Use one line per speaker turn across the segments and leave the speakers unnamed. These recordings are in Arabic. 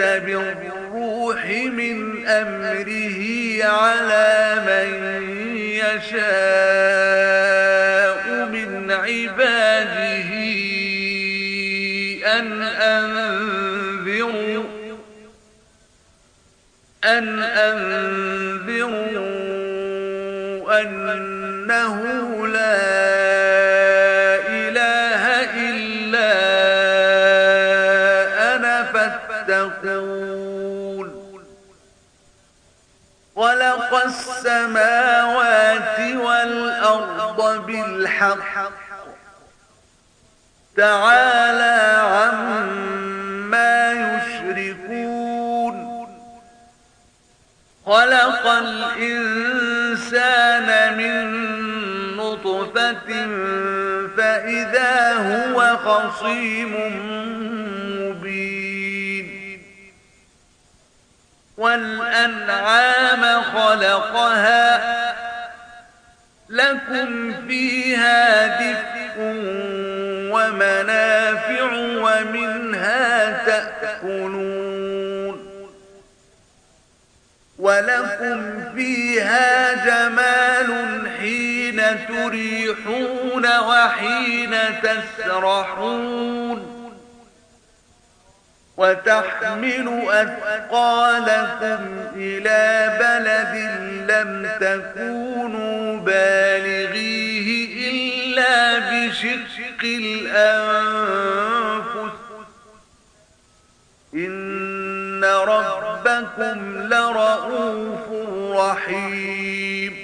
بالروح من أمره على من يشاء من عباده أن أنذروا أن أنذروا أنه لا السماوات والأرض بالحق تعالى عما يشركون خلق الإنسان من نطفة فإذا هو خصيم والأنعام خلقها لكم فيها دفء ومنافع ومنها تأكلون ولكم فيها جمال حين تريحون وحين تسرحون وتحمل أثقالكم إلى بلد لم تكونوا بالغيه إلا بشق الأنفس إن ربكم لرؤوف رحيم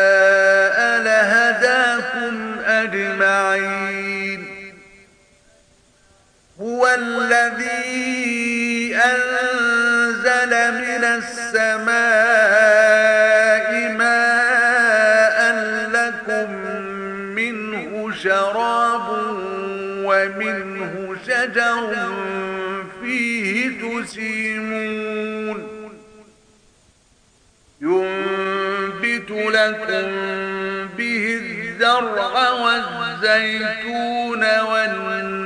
الذي أنزل من السماء ماء لكم منه شراب ومنه شجر فيه تسيمون ينبت لكم به الزرع والزيتون والنار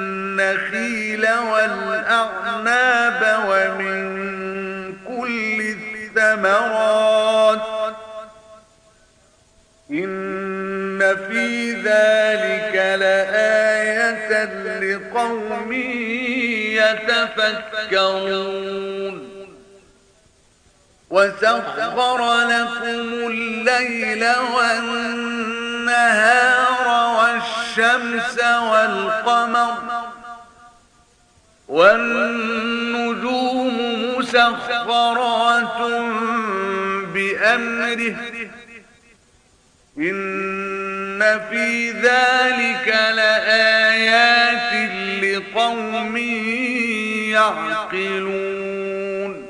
النخيل والأعناب ومن كل الثمرات إن في ذلك لآية لقوم يتفكرون وسخر لكم الليل والنهار والشمس والقمر والنجوم مسخرات بأمره إن في ذلك لآيات لقوم يعقلون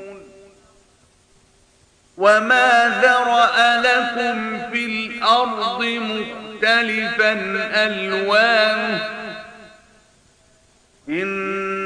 وما ذرأ لكم في الأرض مختلفا ألوانه إن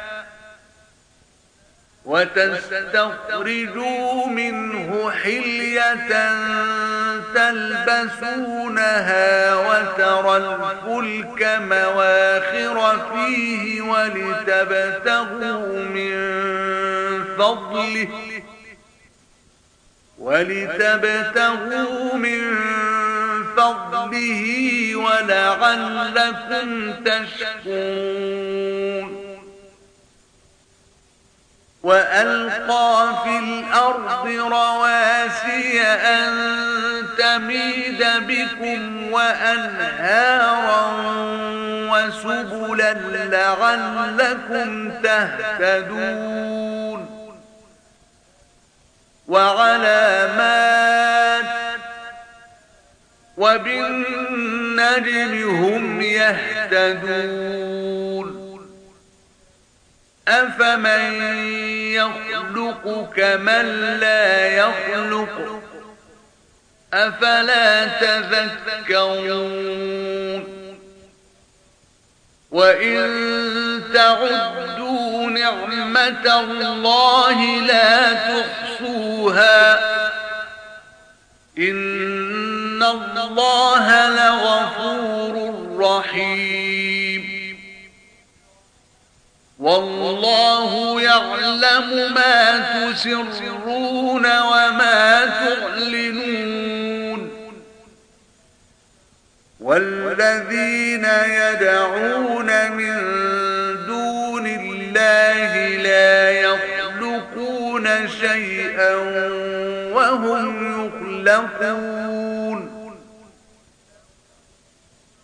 وتستخرجوا منه حلية تلبسونها وترى الفلك مواخر فيه ولتبتغوا من فضله ولتبتغوا من فضله ولعلكم تشكرون وألقى في الأرض رواسي أن تميد بكم وأنهارا وسبلا لعلكم تهتدون وعلامات وبالنجم هم يهتدون أفمن يخلق كمن لا يخلق أفلا تذكرون وإن تعدوا نعمة الله لا تحصوها إن الله لغفور رحيم والله يعلم ما تسرون وما تعلنون والذين يدعون من دون الله لا يخلقون شيئا وهم يخلقون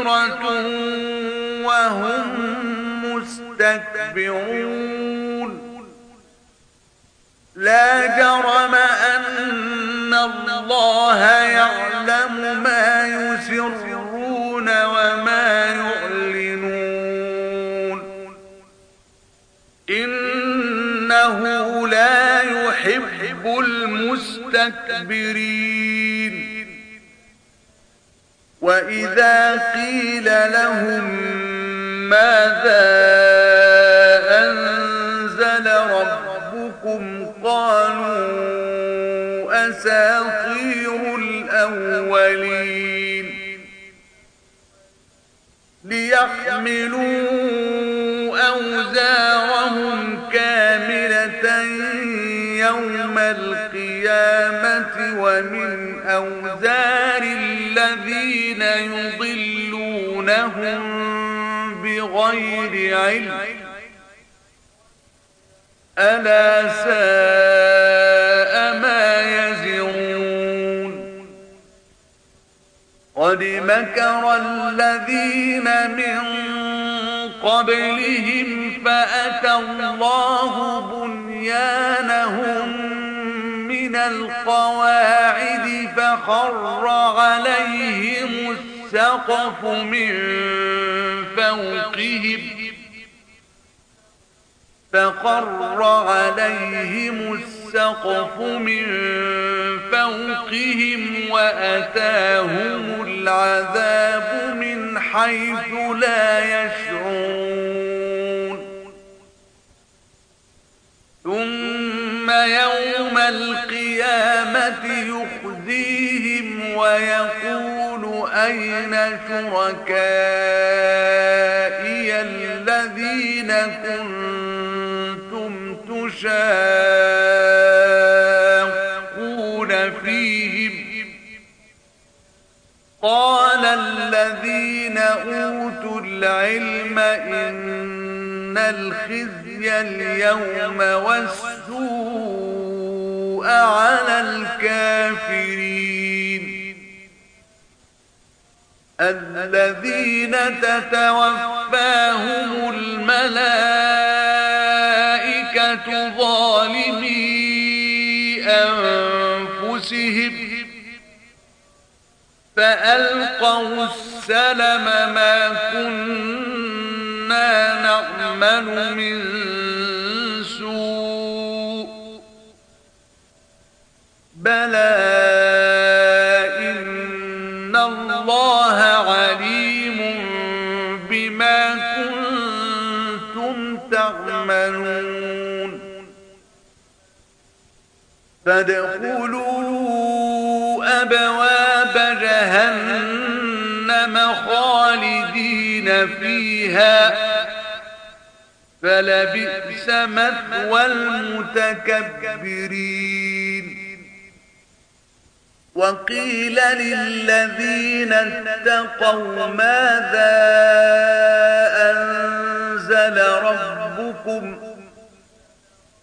مُسْتَكْبِرَةٌ وَهُمْ مُسْتَكْبِرُونَ لا جرم أن الله يعلم ما يسرون وما يعلنون إنه لا يحب المستكبرين وإذا قيل لهم ماذا أنزل ربكم قالوا أساطير الأولين ليحملوا أوزارهم كاملة يوم القيامة ومن أوزار الذين يضلونهم بغير علم ألا ساء ما يزرون قد مكر الذين من قبلهم فأتى الله بنيانهم من القواعد فخر عليهم السقف من فوقهم فقر عليهم السقف من فوقهم وأتاهم العذاب من حيث لا يشعرون ثم يوم القيامة القيامة يخزيهم ويقول أين شركائي الذين كنتم تشاقون فيهم قال الذين أوتوا العلم إن الخزي اليوم والسور على الكافرين الذين تتوفاهم الملائكة ظالمي أنفسهم فألقوا السلم ما كنا نعمل من سوء بلى إن الله عليم بما كنتم تعملون فادخلوا أبواب جهنم خالدين فيها فلبئس مثوى المتكبرين وقيل للذين اتقوا ماذا أنزل ربكم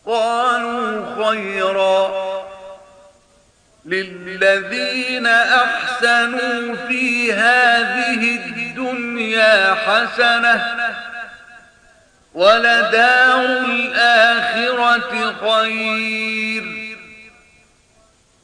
قالوا خيرا للذين أحسنوا في هذه الدنيا حسنة ولدار الآخرة خير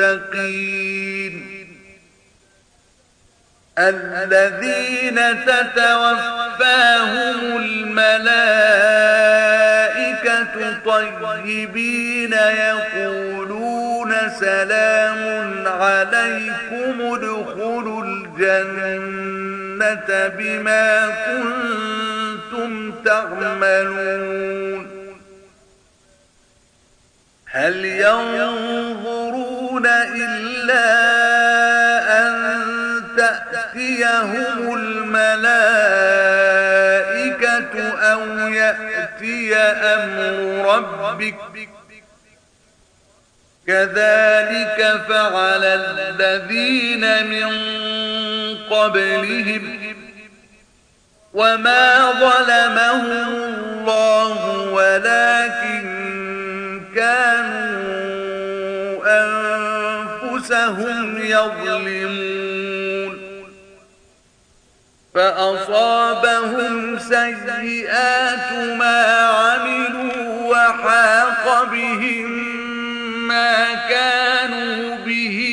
المتقين الذين تتوفاهم الملائكة طيبين يقولون سلام عليكم ادخلوا الجنة بما كنتم تعملون هل ينظرون يريدون إلا أن تأتيهم الملائكة أو يأتي أمر ربك كذلك فعل الذين من قبلهم وما ظلمهم الله ولا هم يظلمون فأصابهم سيئات ما عملوا وحاق بهم ما كانوا به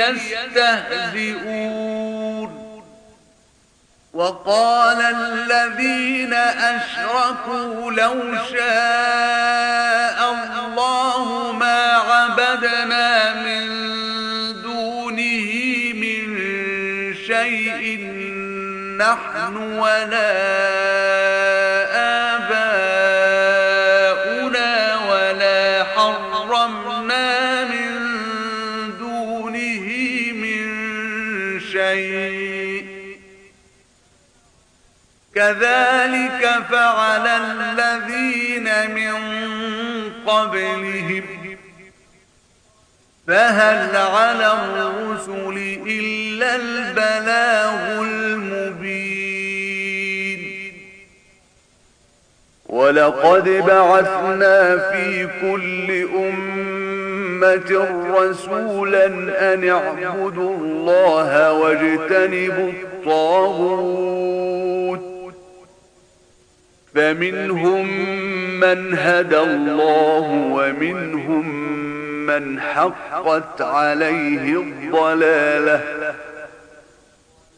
يستهزئون وقال الذين أشركوا لو شاء الله ما عبدنا من نحن ولا آباؤنا ولا حرمنا من دونه من شيء كذلك فعل الذين من قبلهم فهل على الرسل إلا البلاغ المبين ولقد بعثنا في كل أمة رسولا أن اعبدوا الله واجتنبوا الطاغوت فمنهم من هدى الله ومنهم من حقت عليه الضلاله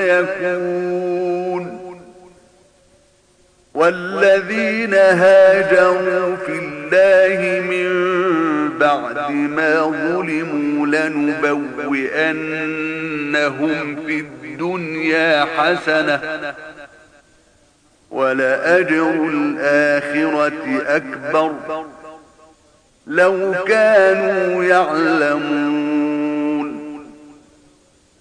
يكون والذين هاجروا في الله من بعد ما ظلموا لنبوئنهم في الدنيا حسنة ولأجر الآخرة أكبر لو كانوا يعلمون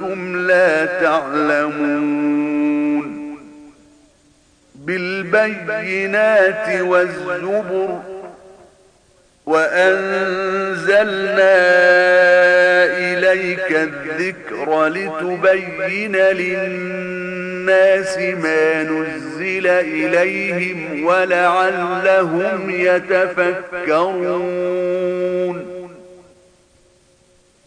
كنتم لا تعلمون بالبينات والزبر وأنزلنا إليك الذكر لتبين للناس ما نزل إليهم ولعلهم يتفكرون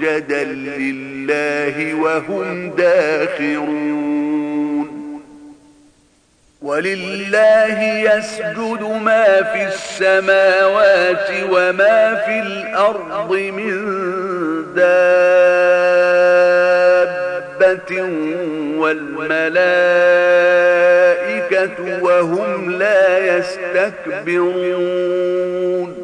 سجدا لله وهم داخرون ولله يسجد ما في السماوات وما في الأرض من دابة والملائكة وهم لا يستكبرون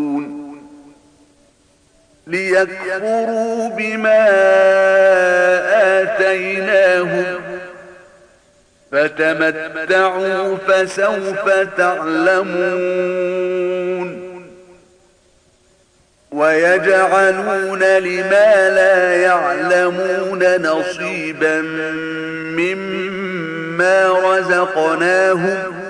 ليكفروا بما آتيناهم فتمتعوا فسوف تعلمون ويجعلون لما لا يعلمون نصيبا مما رزقناهم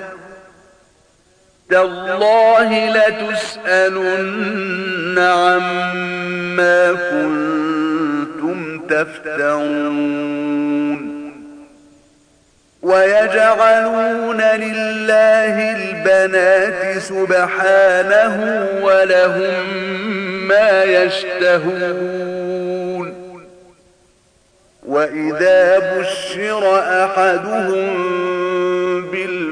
تالله لتسألن عما كنتم تفترون ويجعلون لله البنات سبحانه ولهم ما يشتهون وإذا بشر أحدهم بالمعنى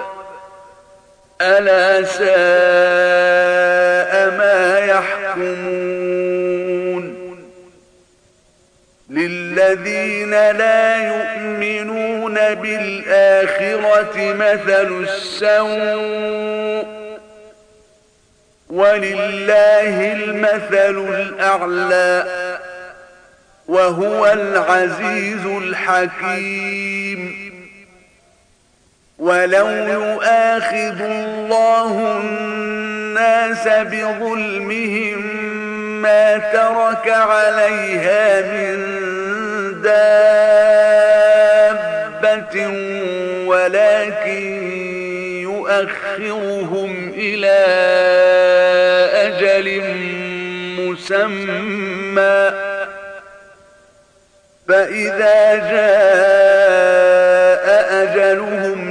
ألا ساء ما يحكمون للذين لا يؤمنون بالآخرة مثل السوء ولله المثل الأعلى وهو العزيز الحكيم ولو يؤاخذ الله الناس بظلمهم ما ترك عليها من دابة ولكن يؤخرهم إلى أجل مسمى فإذا جاء أجلهم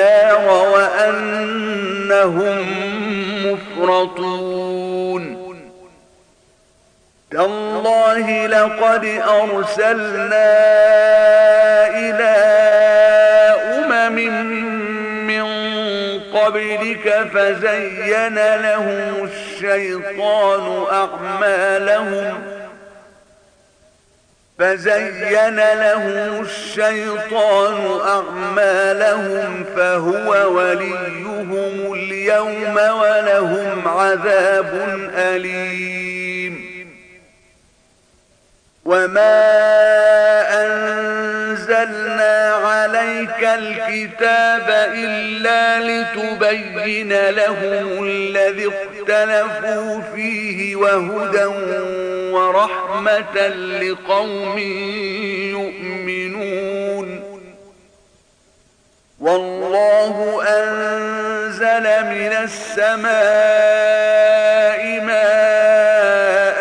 النار وأنهم مفرطون تالله لقد أرسلنا إلى أمم من قبلك فزين لهم الشيطان أعمالهم فزين لهم الشيطان أعمالهم فهو وليهم اليوم ولهم عذاب أليم وما أنت أنزلنا عليك الكتاب إلا لتبين لهم الذي اختلفوا فيه وهدى ورحمة لقوم يؤمنون والله أنزل من السماء ماء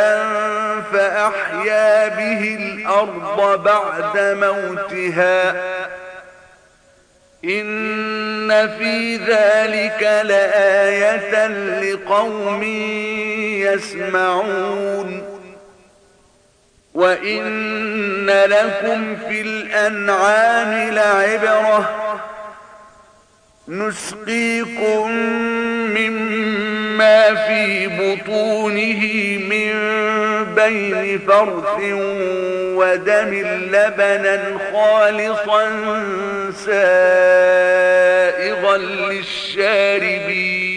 فأحيا به الأرض بعد موتها إن في ذلك لآية لقوم يسمعون وإن لكم في الأنعام لعبرة نسقيكم مما في بطونه من بين فرث ودم لبنا خالصا سائغا للشاربين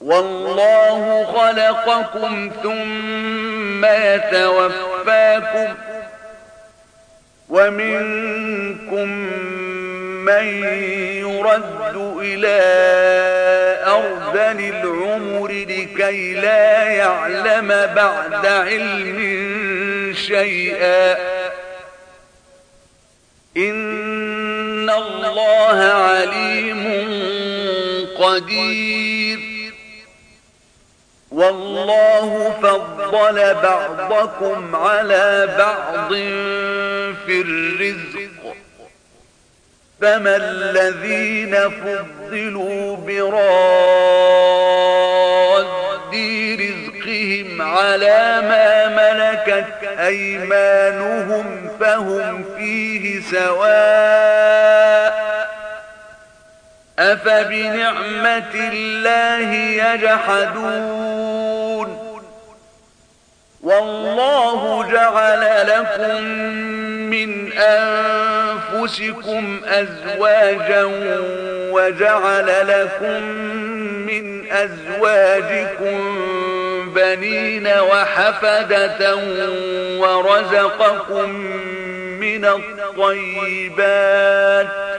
والله خلقكم ثم يتوفاكم ومنكم من يرد إلى أرذل العمر لكي لا يعلم بعد علم شيئا إن الله عليم قدير والله فضل بعضكم على بعض في الرزق فما الذين فضلوا براد رزقهم على ما ملكت أيمانهم فهم فيه سواء أفبنعمة الله يجحدون والله جعل لكم من أنفسكم أزواجا وجعل لكم من أزواجكم بنين وحفدة ورزقكم من الطيبات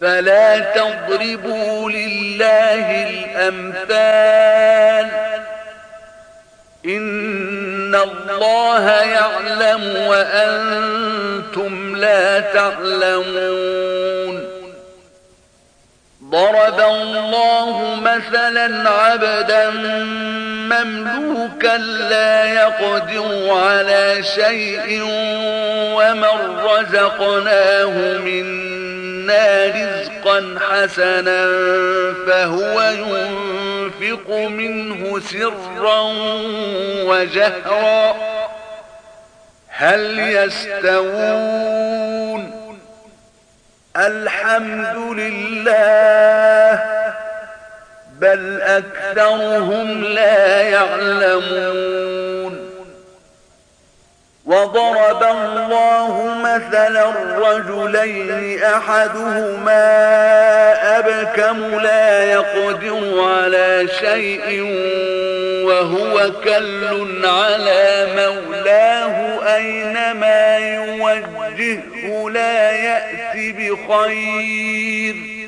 فلا تضربوا لله الأمثال إن الله يعلم وأنتم لا تعلمون ضرب الله مثلا عبدا مملوكا لا يقدر على شيء ومن رزقناه منا رِزْقًا حَسَنًا فَهُوَ يُنْفِقُ مِنْهُ سِرًّا وَجَهْرًا هَلْ يَسْتَوُونَ الْحَمْدُ لِلَّهِ بَلْ أَكْثَرُهُمْ لَا يَعْلَمُونَ وضرب الله مثلا الرجلين أحدهما أبكم لا يقدر على شيء وهو كل على مولاه أينما يوجهه لا يأت بخير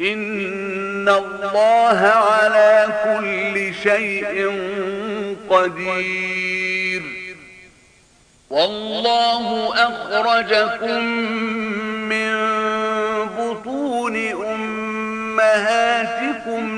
إن الله على كل شيء قدير والله أخرجكم من بطون أمهاتكم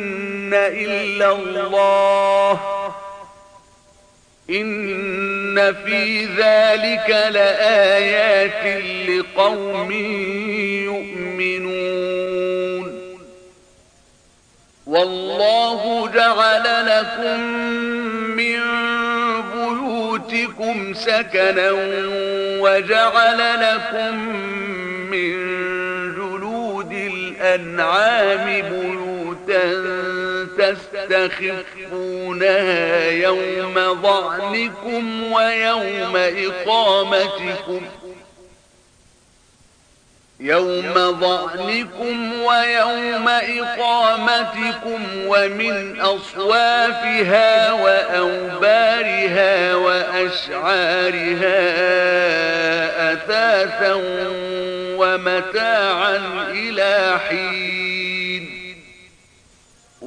إلا الله إن في ذلك لآيات لقوم يؤمنون والله جعل لكم من بيوتكم سكنا وجعل لكم من جلود الأنعام بيوتا تستخفونها يوم ضعنكم ويوم إقامتكم يوم ضعنكم ويوم إقامتكم ومن أصوافها وأوبارها وأشعارها أثاثا ومتاعا إلى حين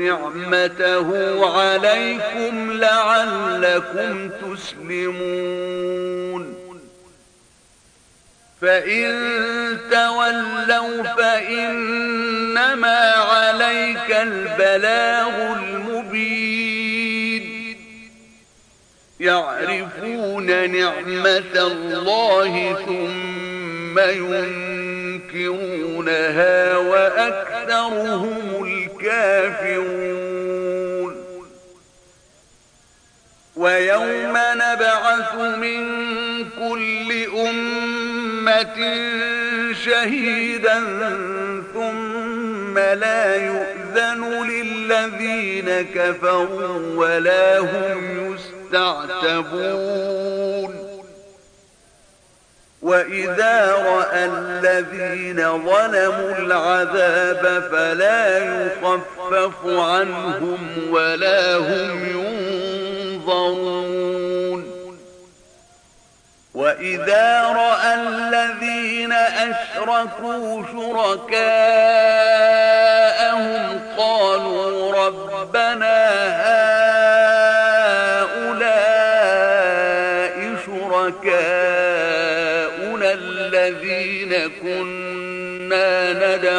نعمته عليكم لعلكم تسلمون فإن تولوا فإنما عليك البلاغ المبين يعرفون نعمة الله ثم اليوم ينكرونها وأكثرهم الكافرون ويوم نبعث من كل أمة شهيدا ثم لا يؤذن للذين كفروا ولا هم يستعتبون وإذا رأى الذين ظلموا العذاب فلا يخفف عنهم ولا هم ينظرون وإذا رأى الذين أشركوا شركاءهم قالوا ربنا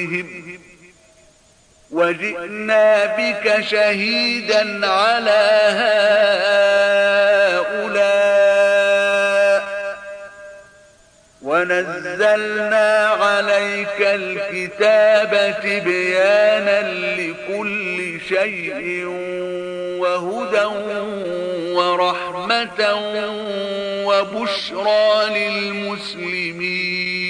أنفسهم وجئنا بك شهيدا على هؤلاء ونزلنا عليك الكتاب تبيانا لكل شيء وهدى ورحمة وبشرى للمسلمين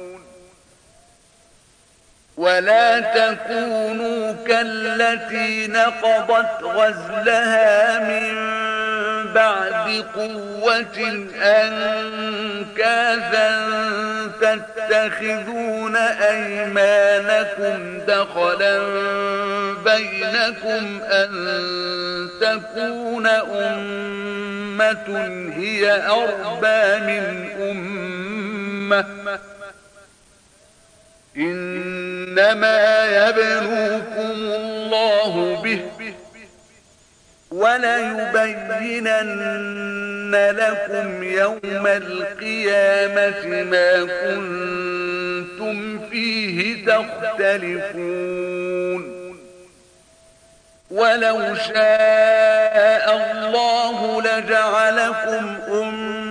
ولا تكونوا كالتي نقضت غزلها من بعد قوة أنكاثا تتخذون أيمانكم دخلا بينكم أن تكون أمة هي أربى من أمة إنما يبلوكم الله به وليبينن لكم يوم القيامة ما كنتم فيه تختلفون ولو شاء الله لجعلكم أمة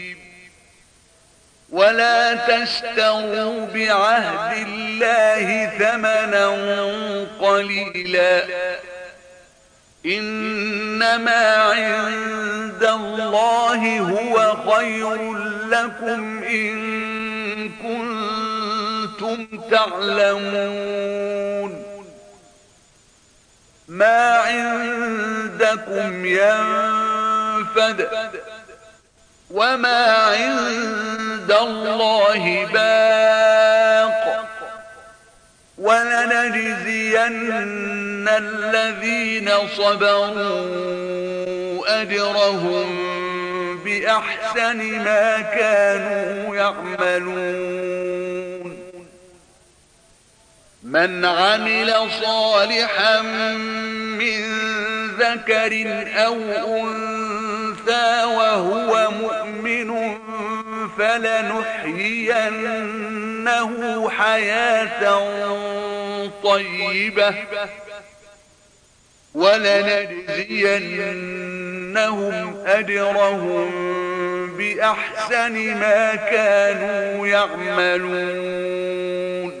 ولا تشتروا بعهد الله ثمنا قليلا إنما عند الله هو خير لكم إن كنتم تعلمون ما عندكم ينفد وما عند الله باق ولنجزين الذين صبروا أجرهم بأحسن ما كانوا يعملون من عمل صالحا من ذكر أو أنثى وهو مؤمن فلنحيينه حياة طيبة ولنجزينهم أجرهم بأحسن ما كانوا يعملون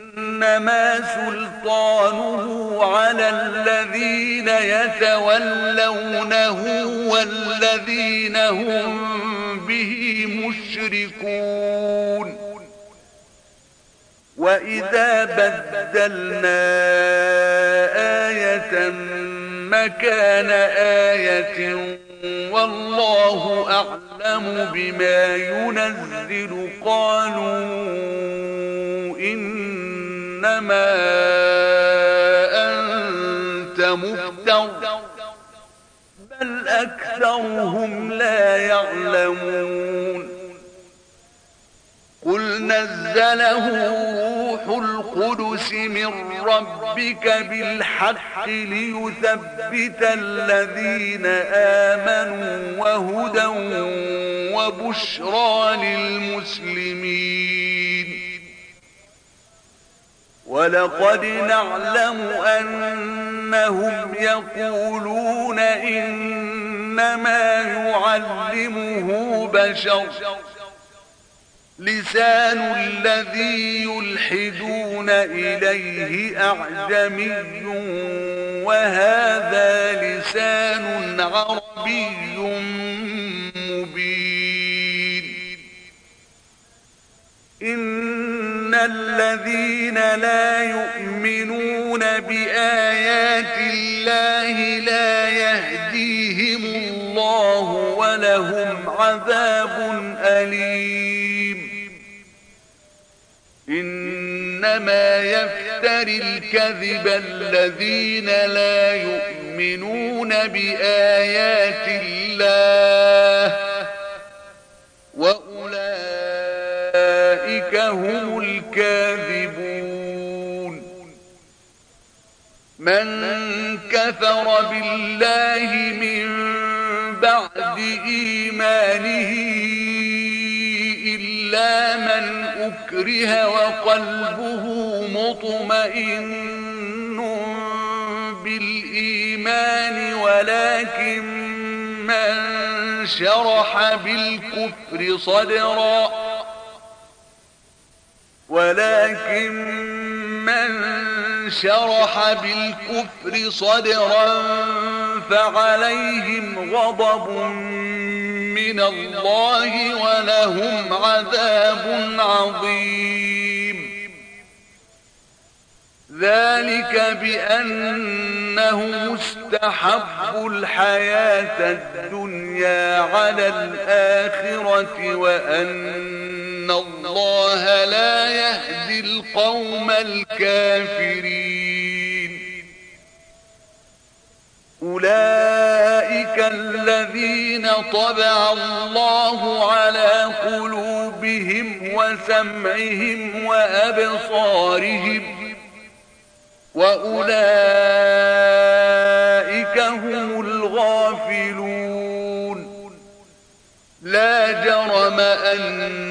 إنما سلطانه على الذين يتولونه والذين هم به مشركون وإذا بدلنا آية مكان آية والله أعلم بما ينزل قالوا إن إنما أنت مفتر بل أكثرهم لا يعلمون قل نزله روح القدس من ربك بالحق ليثبت الذين آمنوا وهدى وبشرى للمسلمين ولقد نعلم أنهم يقولون إنما يعلمه بشر لسان الذي يلحدون إليه أعجمي وهذا لسان عربي مبين الذين لا يؤمنون بآيات الله لا يهديهم الله ولهم عذاب أليم إنما يفتر الكذب الذين لا يؤمنون بآيات الله وأولئك أولئك هم الكاذبون من كفر بالله من بعد إيمانه إلا من أكره وقلبه مطمئن بالإيمان ولكن من شرح بالكفر صدرا ولكن من شرح بالكفر صدرا فعليهم غضب من الله ولهم عذاب عظيم ذلك بأنه مستحب الحياة الدنيا على الآخرة وأن إن الله لا يهدي القوم الكافرين أولئك الذين طبع الله على قلوبهم وسمعهم وأبصارهم وأولئك هم الغافلون لا جرم أن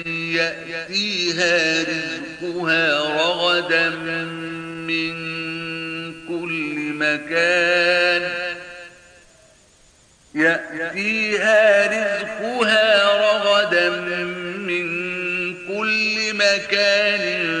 يأتيها رزقها رغدا من كل مكان يأتيها رزقها رغدا من كل مكان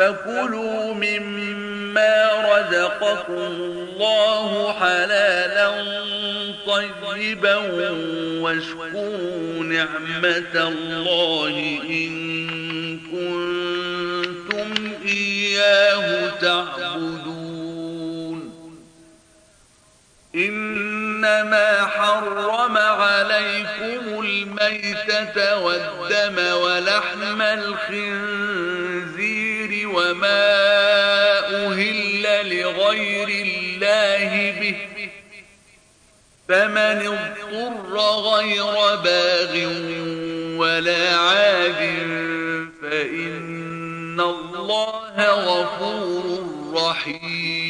فكلوا مما رزقكم الله حلالا طيبا واشكروا نعمة الله إن كنتم إياه تعبدون إنما حرم عليكم الميتة والدم ولحم الخنزير وما أهل لغير الله به فمن اضطر غير باغ ولا عاد فإن الله غفور رحيم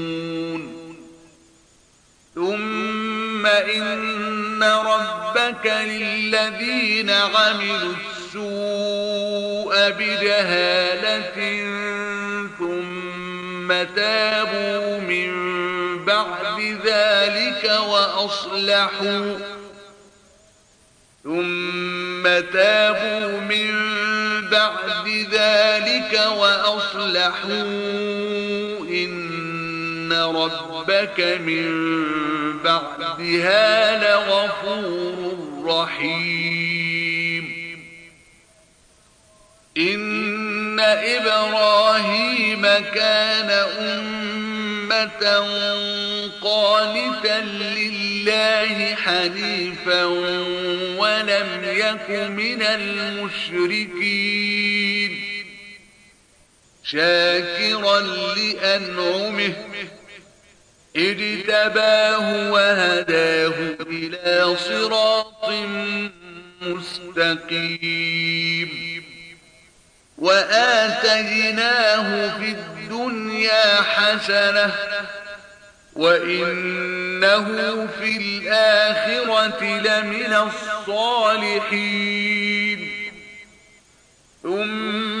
ثم إن ربك للذين عملوا السوء بجهالة ثم تابوا من بعد ذلك وأصلحوا ثم تابوا من بعد ذلك وأصلحوا إن ربك ربك من بعدها لغفور رحيم إن إبراهيم كان أمة قانتا لله حنيفا ولم يك من المشركين شاكرا لأنعمه اجتباه وهداه إلى صراط مستقيم وآتيناه في الدنيا حسنة وإنه في الآخرة لمن الصالحين ثم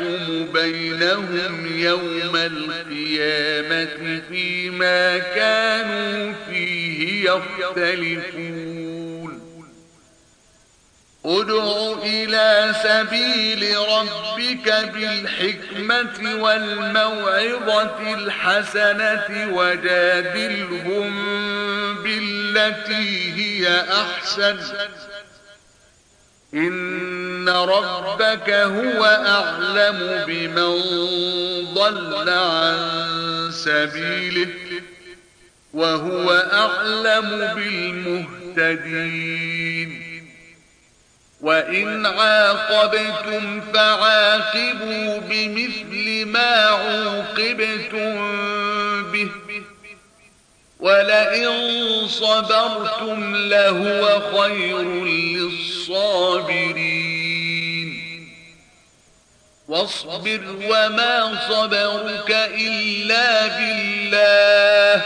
يحكم بينهم يوم القيامة فيما كانوا فيه يختلفون ادع إلى سبيل ربك بالحكمة والموعظة الحسنة وجادلهم بالتي هي أحسن إن ربك هو أعلم بمن ضل عن سبيله وهو أعلم بالمهتدين وإن عاقبتم فعاقبوا بمثل ما عوقبتم به ولئن صبرتم لهو خير للصابرين واصبر وما صبرك إلا بالله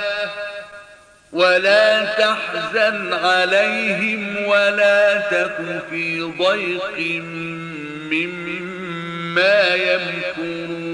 ولا تحزن عليهم ولا تك في ضيق مما يمكرون